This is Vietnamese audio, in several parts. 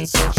It's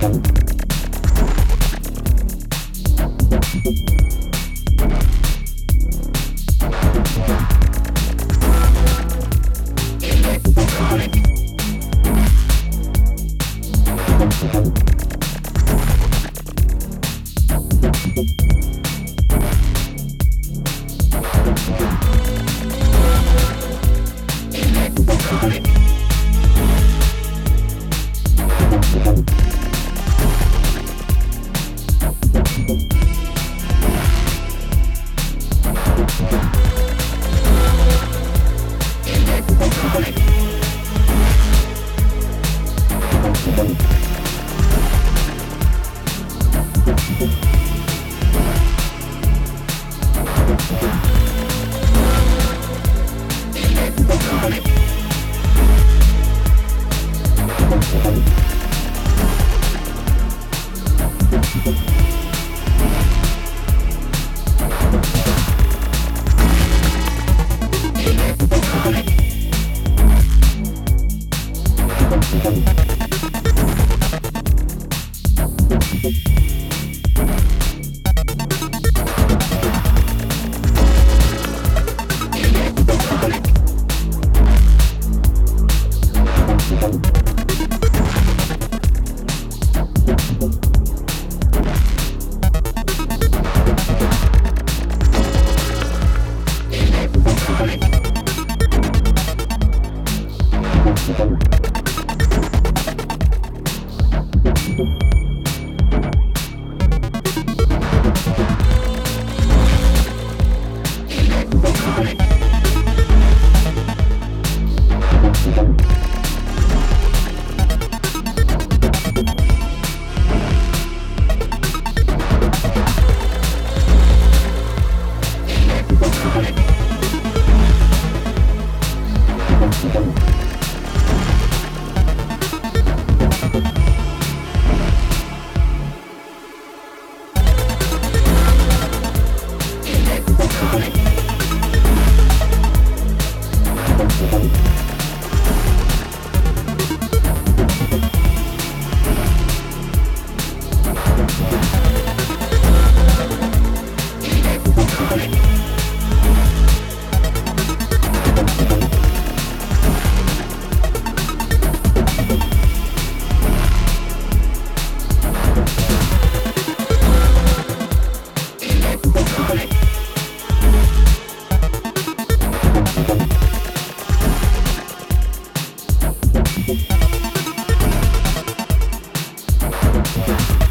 Thank you. Africa.